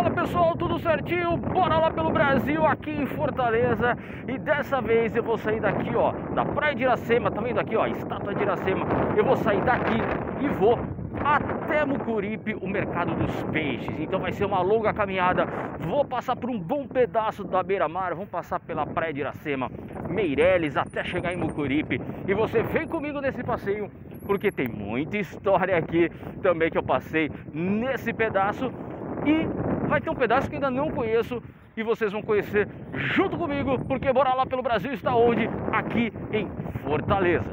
Fala pessoal, tudo certinho? Bora lá pelo Brasil, aqui em Fortaleza E dessa vez eu vou sair daqui, ó Da Praia de Iracema, tá vendo aqui, ó Estátua de Iracema Eu vou sair daqui e vou até Mucuripe, o mercado dos peixes. Então vai ser uma longa caminhada. Vou passar por um bom pedaço da beira-mar, vamos passar pela praia de Iracema, Meireles, até chegar em Mucuripe. E você vem comigo nesse passeio, porque tem muita história aqui também que eu passei nesse pedaço. E vai ter um pedaço que ainda não conheço e vocês vão conhecer junto comigo, porque Bora Lá pelo Brasil está onde? Aqui em Fortaleza.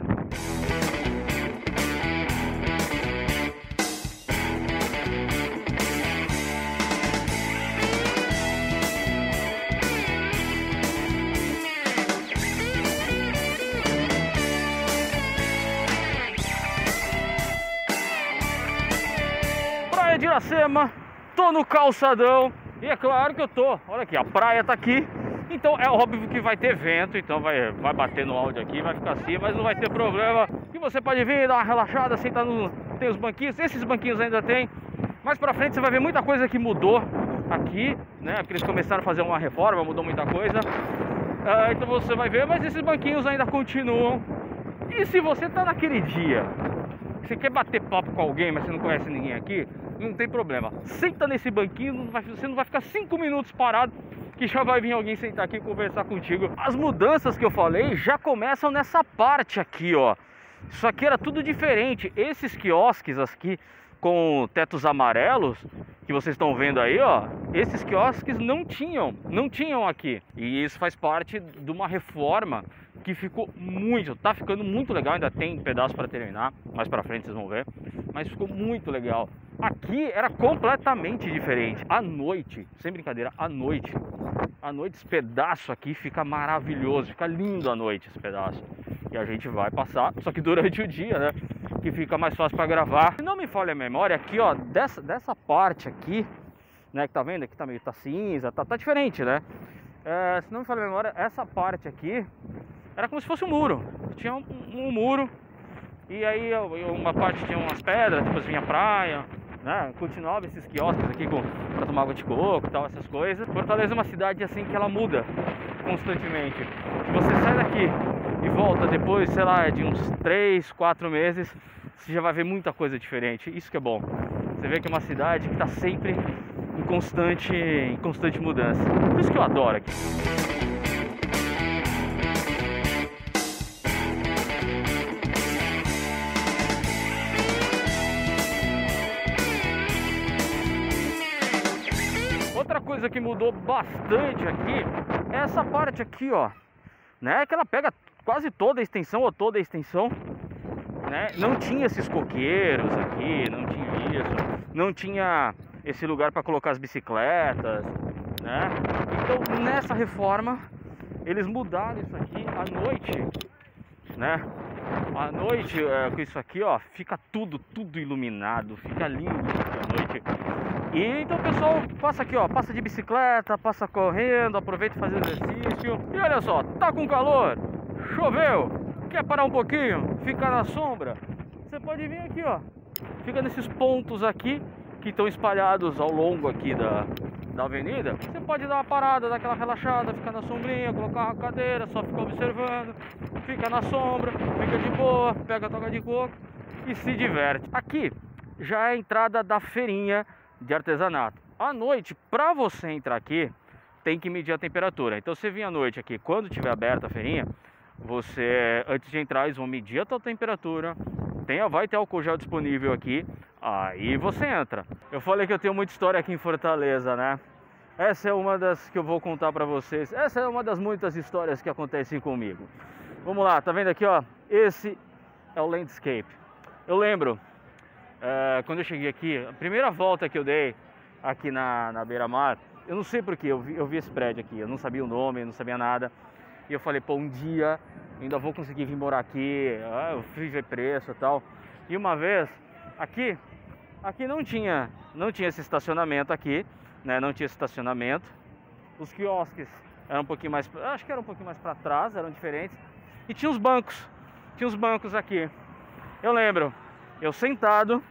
Praia de Iracema, tô no calçadão e é claro que eu tô, olha aqui, a praia tá aqui, então é óbvio que vai ter vento, então vai, vai bater no áudio aqui, vai ficar assim, mas não vai ter problema. E você pode vir, dar uma relaxada, sentar no. Tem os banquinhos, esses banquinhos ainda tem. Mais pra frente você vai ver muita coisa que mudou aqui, né? Porque eles começaram a fazer uma reforma, mudou muita coisa. Ah, então você vai ver, mas esses banquinhos ainda continuam. E se você tá naquele dia, você quer bater papo com alguém, mas você não conhece ninguém aqui, não tem problema. Senta nesse banquinho, não vai- você não vai ficar cinco minutos parado que já vai vir alguém sentar aqui e conversar contigo. As mudanças que eu falei já começam nessa parte aqui, ó. Isso aqui era tudo diferente. Esses quiosques aqui com tetos amarelos que vocês estão vendo aí, ó, esses quiosques não tinham, não tinham aqui. E isso faz parte de uma reforma que ficou muito, tá ficando muito legal, ainda tem pedaço para terminar, mais para frente vocês vão ver, mas ficou muito legal. Aqui era completamente diferente. À noite, sem brincadeira, à noite, à noite esse pedaço aqui fica maravilhoso, fica lindo à noite esse pedaço. E a gente vai passar, só que durante o dia, né? Que fica mais fácil para gravar. Se não me falha a memória, aqui ó, dessa, dessa parte aqui, né? Que tá vendo? Aqui tá meio tá cinza, tá, tá diferente, né? É, se não me falha a memória, essa parte aqui era como se fosse um muro. Tinha um, um muro e aí uma parte tinha umas pedras, depois vinha praia, né? Continuava esses quiosques aqui com, pra tomar água de coco e tal, essas coisas. Fortaleza é uma cidade assim que ela muda constantemente. Se você sai daqui e volta depois, sei lá, de uns 3, 4 meses, você já vai ver muita coisa diferente. Isso que é bom. Você vê que é uma cidade que está sempre em constante, em constante mudança. Por isso que eu adoro aqui. Coisa que mudou bastante aqui é essa parte aqui, ó. Né? Que ela pega quase toda a extensão ou toda a extensão. Né? Não tinha esses coqueiros aqui, não tinha isso. Não tinha esse lugar para colocar as bicicletas, né? Então nessa reforma eles mudaram isso aqui à noite, né? À noite, é, com isso aqui, ó, fica tudo, tudo iluminado, fica lindo à noite. E então pessoal passa aqui, ó, passa de bicicleta, passa correndo, aproveita e faz exercício. E olha só, tá com calor, choveu, quer parar um pouquinho, ficar na sombra? Você pode vir aqui, ó. Fica nesses pontos aqui que estão espalhados ao longo aqui da, da avenida. Você pode dar uma parada, dar aquela relaxada, ficar na sombrinha, colocar uma cadeira, só ficar observando, fica na sombra, fica de boa, pega a toca de coco e se diverte. Aqui já é a entrada da feirinha de artesanato. À noite, para você entrar aqui, tem que medir a temperatura. Então, você vir à noite aqui, quando tiver aberta a feirinha, você, antes de entrar, eles vão medir a tua temperatura. Tem, vai ter álcool gel disponível aqui. Aí você entra. Eu falei que eu tenho muita história aqui em Fortaleza, né? Essa é uma das que eu vou contar pra vocês. Essa é uma das muitas histórias que acontecem comigo. Vamos lá, tá vendo aqui, ó? Esse é o landscape. Eu lembro, é, quando eu cheguei aqui, a primeira volta que eu dei aqui na, na beira-mar, eu não sei porquê, eu vi, eu vi esse prédio aqui, eu não sabia o nome, eu não sabia nada. E eu falei, pô, um dia ainda vou conseguir vir morar aqui. Ah, eu fui ver preço e tal. E uma vez, aqui, aqui não tinha, não tinha esse estacionamento aqui, né? Não tinha estacionamento. Os quiosques eram um pouquinho mais, acho que eram um pouquinho mais para trás, eram diferentes. E tinha os bancos, tinha os bancos aqui. Eu lembro, eu sentado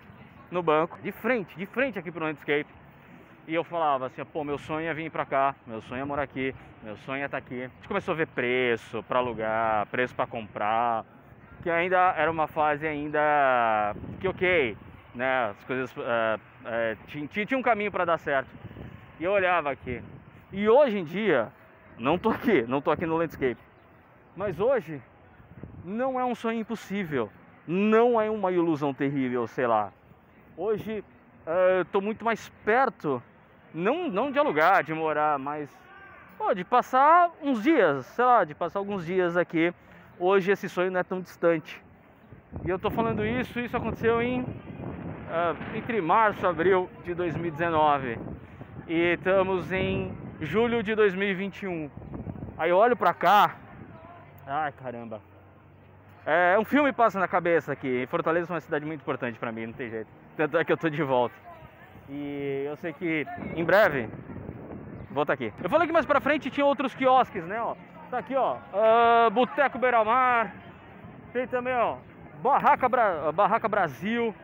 no banco, de frente, de frente aqui pro landscape. E eu falava assim, pô, meu sonho é vir pra cá, meu sonho é morar aqui, meu sonho é estar tá aqui. A gente começou a ver preço para alugar, preço para comprar, que ainda era uma fase ainda que ok, né? As coisas uh, uh, tinha, tinha um caminho para dar certo. E eu olhava aqui. E hoje em dia, não tô aqui, não tô aqui no landscape. Mas hoje não é um sonho impossível, não é uma ilusão terrível, sei lá. Hoje uh, eu tô muito mais perto não, não de alugar, de morar, mas pô, de passar uns dias, sei lá, de passar alguns dias aqui. Hoje esse sonho não é tão distante. E eu tô falando isso, isso aconteceu em uh, entre março e abril de 2019. E estamos em julho de 2021. Aí eu olho pra cá. Ai caramba. É, um filme passa na cabeça aqui. Fortaleza é uma cidade muito importante para mim, não tem jeito. Tanto é que eu tô de volta. E eu sei que em breve vou estar aqui. Eu falei que mais pra frente tinha outros quiosques, né? Ó. Tá aqui, ó. Uh, Boteco Beira-Mar. Tem também, ó. Barraca, Bra... Barraca Brasil.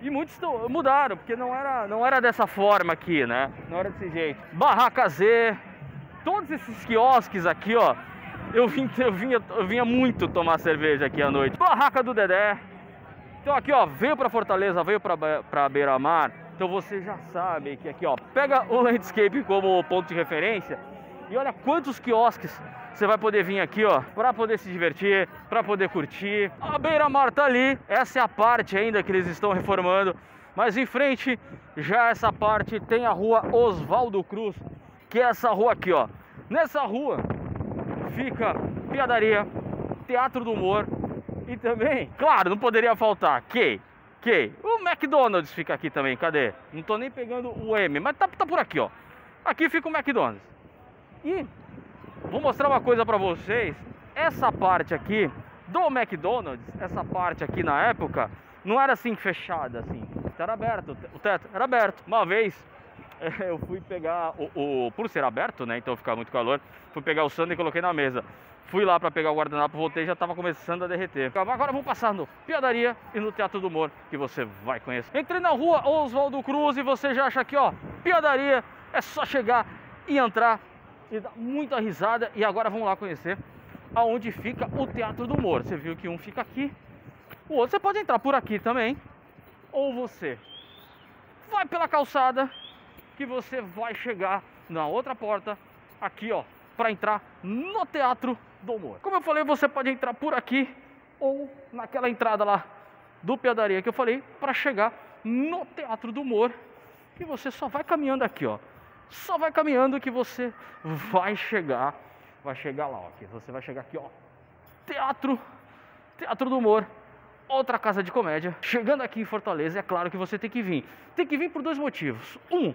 E muitos mudaram, porque não era, não era dessa forma aqui, né? Não era desse jeito. Barraca Z. Todos esses quiosques aqui, ó. Eu, vim, eu, vinha, eu vinha muito tomar cerveja aqui à noite. Barraca do Dedé. Então aqui, ó, veio pra Fortaleza, veio pra, pra Beira-Mar então você já sabe que aqui, ó, pega o landscape como ponto de referência e olha quantos quiosques você vai poder vir aqui, ó, para poder se divertir, para poder curtir. A beira-mar tá ali, essa é a parte ainda que eles estão reformando. Mas em frente, já essa parte tem a rua Oswaldo Cruz, que é essa rua aqui, ó. Nessa rua fica piadaria, teatro do humor e também, claro, não poderia faltar que Ok, o McDonald's fica aqui também, cadê? Não tô nem pegando o M, mas tá, tá por aqui, ó. Aqui fica o McDonald's. E vou mostrar uma coisa pra vocês. Essa parte aqui do McDonald's, essa parte aqui na época, não era assim fechada, assim. Era aberto, o teto era aberto. Uma vez eu fui pegar o, o por ser aberto, né? Então ficava muito calor. Fui pegar o sanduíche e coloquei na mesa. Fui lá para pegar o guardanapo, voltei já estava começando a derreter. Agora vamos passar no Piadaria e no Teatro do Humor, que você vai conhecer. Entrei na rua Oswaldo Cruz e você já acha aqui, ó, Piadaria. É só chegar e entrar e dar muita risada. E agora vamos lá conhecer aonde fica o Teatro do Humor. Você viu que um fica aqui, o outro você pode entrar por aqui também. Ou você vai pela calçada que você vai chegar na outra porta aqui, ó, para entrar no Teatro do Humor. Como eu falei, você pode entrar por aqui ou naquela entrada lá do Piadaria que eu falei para chegar no Teatro do Humor. E você só vai caminhando aqui, ó. Só vai caminhando que você vai chegar, vai chegar lá, ó. Você vai chegar aqui, ó. Teatro, Teatro do Humor. Outra casa de comédia. Chegando aqui em Fortaleza, é claro que você tem que vir. Tem que vir por dois motivos. Um,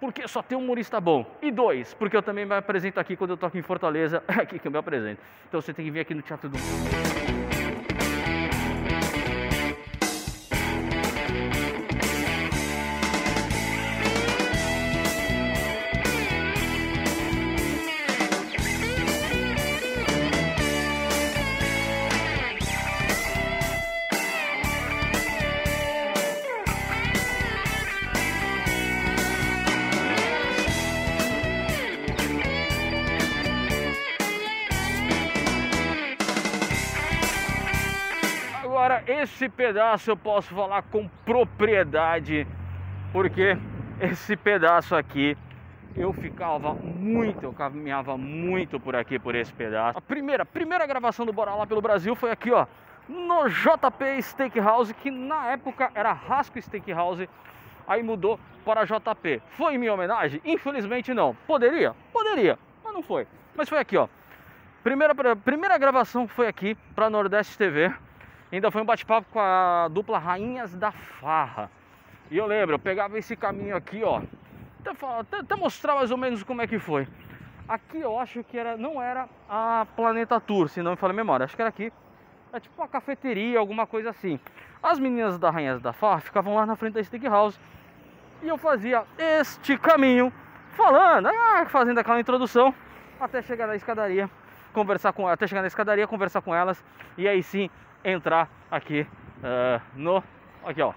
porque só tem um humorista bom. E dois, porque eu também me apresento aqui quando eu toco em Fortaleza, é aqui que eu me apresento. Então você tem que vir aqui no Teatro do Mundo. Esse pedaço eu posso falar com propriedade, porque esse pedaço aqui eu ficava muito, eu caminhava muito por aqui, por esse pedaço. A primeira, primeira gravação do Bora Lá pelo Brasil foi aqui, ó, no JP Steakhouse, que na época era Rasco Steakhouse, aí mudou para JP. Foi em minha homenagem? Infelizmente não. Poderia? Poderia, mas não foi. Mas foi aqui, ó. Primeira, primeira gravação foi aqui para Nordeste TV. Ainda foi um bate-papo com a dupla Rainhas da Farra. E eu lembro, eu pegava esse caminho aqui, ó. Até, até mostrar mais ou menos como é que foi. Aqui eu acho que era, não era a Planeta Tour, se não me falha a memória. Acho que era aqui. É tipo uma cafeteria, alguma coisa assim. As meninas da Rainhas da Farra ficavam lá na frente da Steak House. E eu fazia este caminho, falando, ah, fazendo aquela introdução, até chegar na escadaria, conversar com até chegar na escadaria, conversar com elas. E aí sim entrar aqui uh, no aqui ó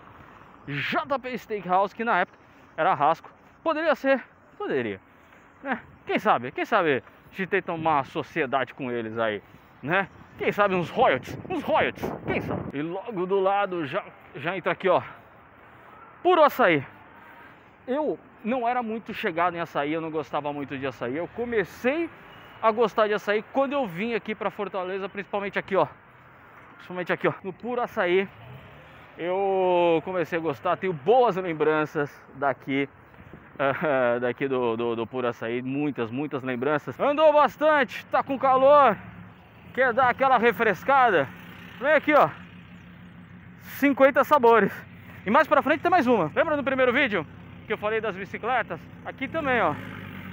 JP Steakhouse que na época era Rasco Poderia ser, poderia. Né? Quem sabe, quem sabe a gente tenta uma sociedade com eles aí, né? Quem sabe uns royalties, uns royalties, quem sabe? E logo do lado já, já entra aqui, ó, puro açaí. Eu não era muito chegado em açaí, eu não gostava muito de açaí. Eu comecei a gostar de açaí quando eu vim aqui para Fortaleza, principalmente aqui, ó. Principalmente aqui, ó, no puro açaí. Eu comecei a gostar, tenho boas lembranças daqui daqui do, do, do Puro Açaí, muitas, muitas lembranças. Andou bastante, tá com calor, quer dar aquela refrescada? Vem aqui, ó, 50 sabores. E mais pra frente tem mais uma. Lembra no primeiro vídeo que eu falei das bicicletas? Aqui também, ó,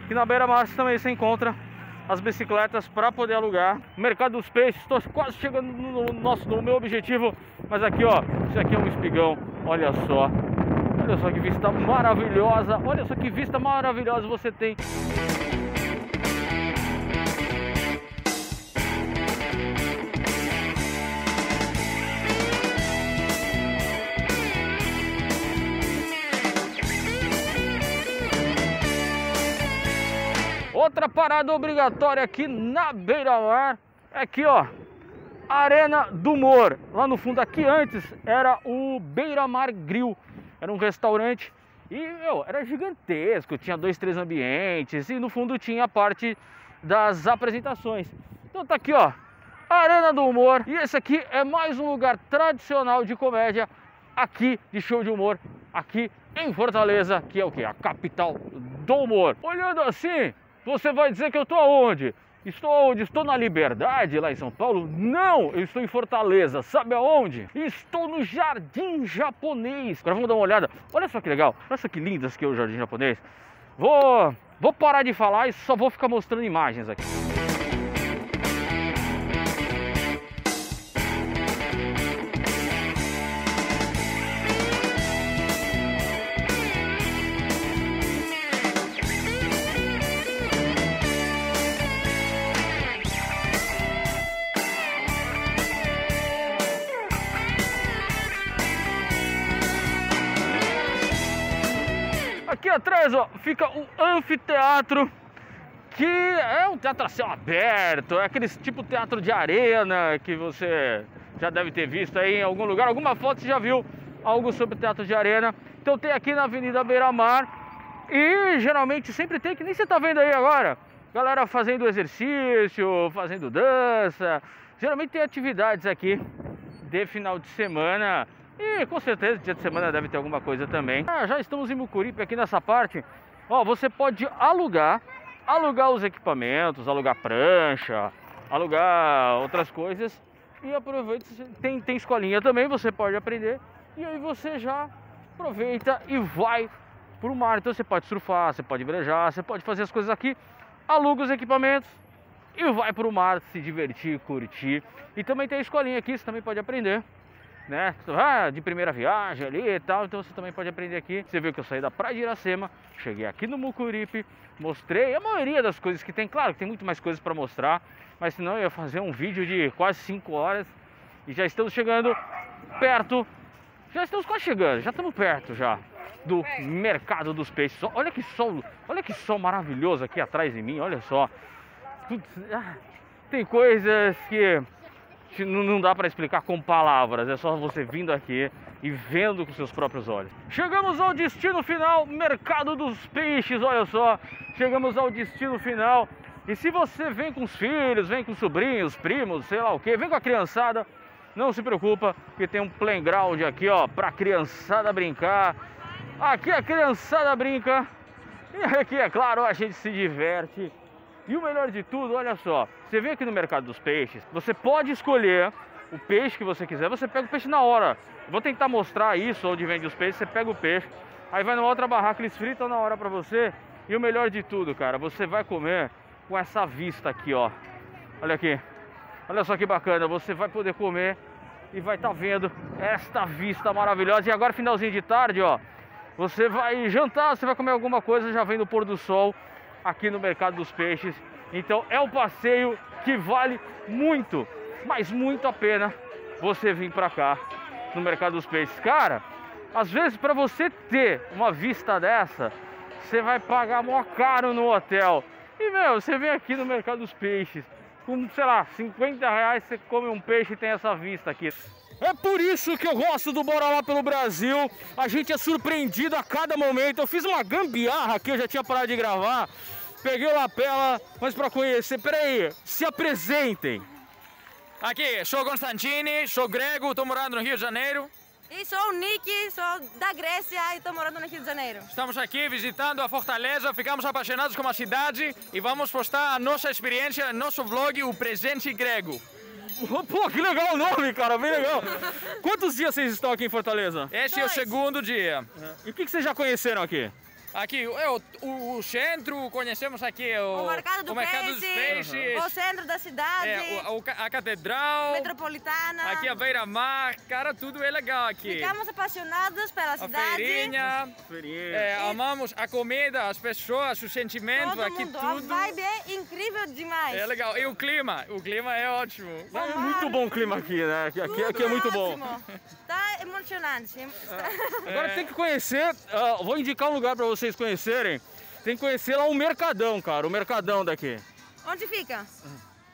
aqui na Beira Mar também você encontra as bicicletas para poder alugar. Mercado dos Peixes, estou quase chegando no, nosso, no meu objetivo. Mas aqui, ó, isso aqui é um espigão, olha só. Olha só que vista maravilhosa. Olha só que vista maravilhosa você tem. Outra parada obrigatória aqui na beira-mar é aqui, ó. Arena do Mor. Lá no fundo, aqui antes, era o Beira-Mar Grill. Era um restaurante e, meu, era gigantesco. Tinha dois, três ambientes e no fundo tinha a parte das apresentações. Então tá aqui, ó. Arena do Humor. E esse aqui é mais um lugar tradicional de comédia aqui de show de humor aqui em Fortaleza, que é o que? A capital do humor. Olhando assim, você vai dizer que eu tô aonde? Estou onde? Estou na Liberdade, lá em São Paulo? Não, eu estou em Fortaleza. Sabe aonde? Estou no Jardim Japonês. Agora vamos dar uma olhada. Olha só que legal. Olha só que lindo esse aqui é o Jardim Japonês. Vou, vou parar de falar e só vou ficar mostrando imagens aqui. Aqui atrás, ó, fica o anfiteatro, que é um teatro a céu aberto, é aquele tipo teatro de arena que você já deve ter visto aí em algum lugar, alguma foto você já viu algo sobre teatro de arena. Então tem aqui na Avenida Beira Mar e geralmente sempre tem, que nem você tá vendo aí agora, galera fazendo exercício, fazendo dança, geralmente tem atividades aqui de final de semana e com certeza dia de semana deve ter alguma coisa também. Ah, já estamos em Mucuripe aqui nessa parte. Ó, você pode alugar, alugar os equipamentos, alugar prancha, alugar outras coisas e aproveita, tem, tem escolinha também, você pode aprender e aí você já aproveita e vai pro mar. Então você pode surfar, você pode velejar, você pode fazer as coisas aqui, aluga os equipamentos e vai pro mar se divertir, curtir. E também tem a escolinha aqui, você também pode aprender né? Ah, de primeira viagem ali e tal, então você também pode aprender aqui. Você viu que eu saí da Praia de Iracema, cheguei aqui no Mucuripe, mostrei a maioria das coisas que tem. Claro que tem muito mais coisas para mostrar, mas senão eu ia fazer um vídeo de quase 5 horas e já estamos chegando perto. Já estamos quase chegando, já estamos perto já do mercado dos peixes. Olha que sol, olha que sol maravilhoso aqui atrás de mim, olha só. Ah, tem coisas que não dá para explicar com palavras, é só você vindo aqui e vendo com seus próprios olhos. Chegamos ao destino final, Mercado dos Peixes, olha só. Chegamos ao destino final. E se você vem com os filhos, vem com sobrinhos, primos, sei lá o que, vem com a criançada, não se preocupa, que tem um playground aqui, ó, pra criançada brincar. Aqui a criançada brinca. E aqui, é claro, a gente se diverte e o melhor de tudo, olha só, você vem aqui no mercado dos peixes, você pode escolher o peixe que você quiser, você pega o peixe na hora. Vou tentar mostrar isso onde vende os peixes, você pega o peixe, aí vai numa outra barraca, eles fritam na hora pra você. E o melhor de tudo, cara, você vai comer com essa vista aqui, ó. Olha aqui. Olha só que bacana, você vai poder comer e vai estar tá vendo esta vista maravilhosa. E agora finalzinho de tarde, ó, você vai jantar, você vai comer alguma coisa, já vem do pôr do sol aqui no Mercado dos Peixes. Então é um passeio que vale muito, mas muito a pena você vir para cá no Mercado dos Peixes. Cara, às vezes para você ter uma vista dessa, você vai pagar mó caro no hotel. E, meu, você vem aqui no mercado dos peixes, com, sei lá, 50 reais você come um peixe e tem essa vista aqui. É por isso que eu gosto do Bora Lá pelo Brasil. A gente é surpreendido a cada momento. Eu fiz uma gambiarra aqui, eu já tinha parado de gravar. Peguei o lapela, mas para conhecer, peraí, se apresentem. Aqui, sou Constantini, sou grego, estou morando no Rio de Janeiro. E sou o Nick, sou da Grécia e estou morando no Rio de Janeiro. Estamos aqui visitando a Fortaleza, ficamos apaixonados com a cidade e vamos postar a nossa experiência no nosso vlog, o Presente Grego. Pô, que legal o nome, cara, bem legal. Quantos dias vocês estão aqui em Fortaleza? Este é o Dois. segundo dia. E o que, que vocês já conheceram aqui? Aqui, é o, o, o centro, conhecemos aqui o, O mercado do o mercado dos peixe, peixes, o centro da cidade, é, o- a catedral, metropolitana. aqui a beira-mar, cara, tudo é legal aqui. Ficamos apaixonados pela A cidade. feirinha, é, amamos a comida, as pessoas, o sentimento, Todo aqui mundo. tudo. A vibe é incrível demais. É legal. E o clima, o clima é ótimo. É muito bom o clima aqui, né? Aqui, aqui, aqui é muito bom. Tá emocionante. Agora tem que conhecer, ah, vou indicar um lugar pra vocês conhecerem. Tem que conhecer lá o Mercadão, cara, o Mercadão daqui. Onde fica?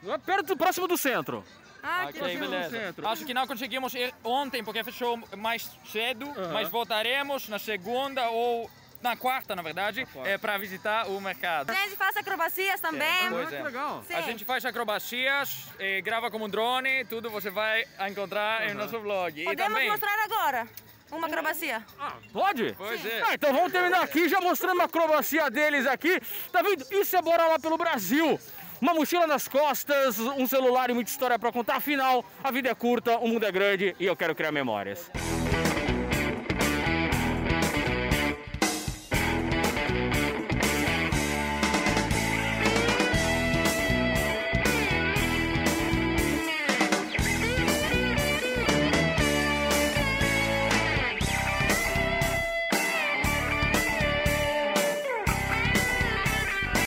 É Perto, próximo do centro. Ah, que no beleza. centro. Acho que não conseguimos ir ontem porque fechou mais cedo, mas voltaremos na segunda ou na quarta, na verdade, é, para visitar o mercado. A gente faz acrobacias também. pois Ah, é. legal. Sim. A gente faz acrobacias, eh, grava como um drone, tudo você vai encontrar em nosso vlog. E Podemos também, mostrar agora uma acrobacia. Ah, pode? Pois é. Ah, então vamos terminar aqui já mostrando a acrobacia deles aqui. Tá vendo? Isso é Bora Lá pelo Brasil. Uma mochila nas costas, um celular e muita história pra contar. Afinal, a vida é curta, o mundo é grande e eu quero criar memórias.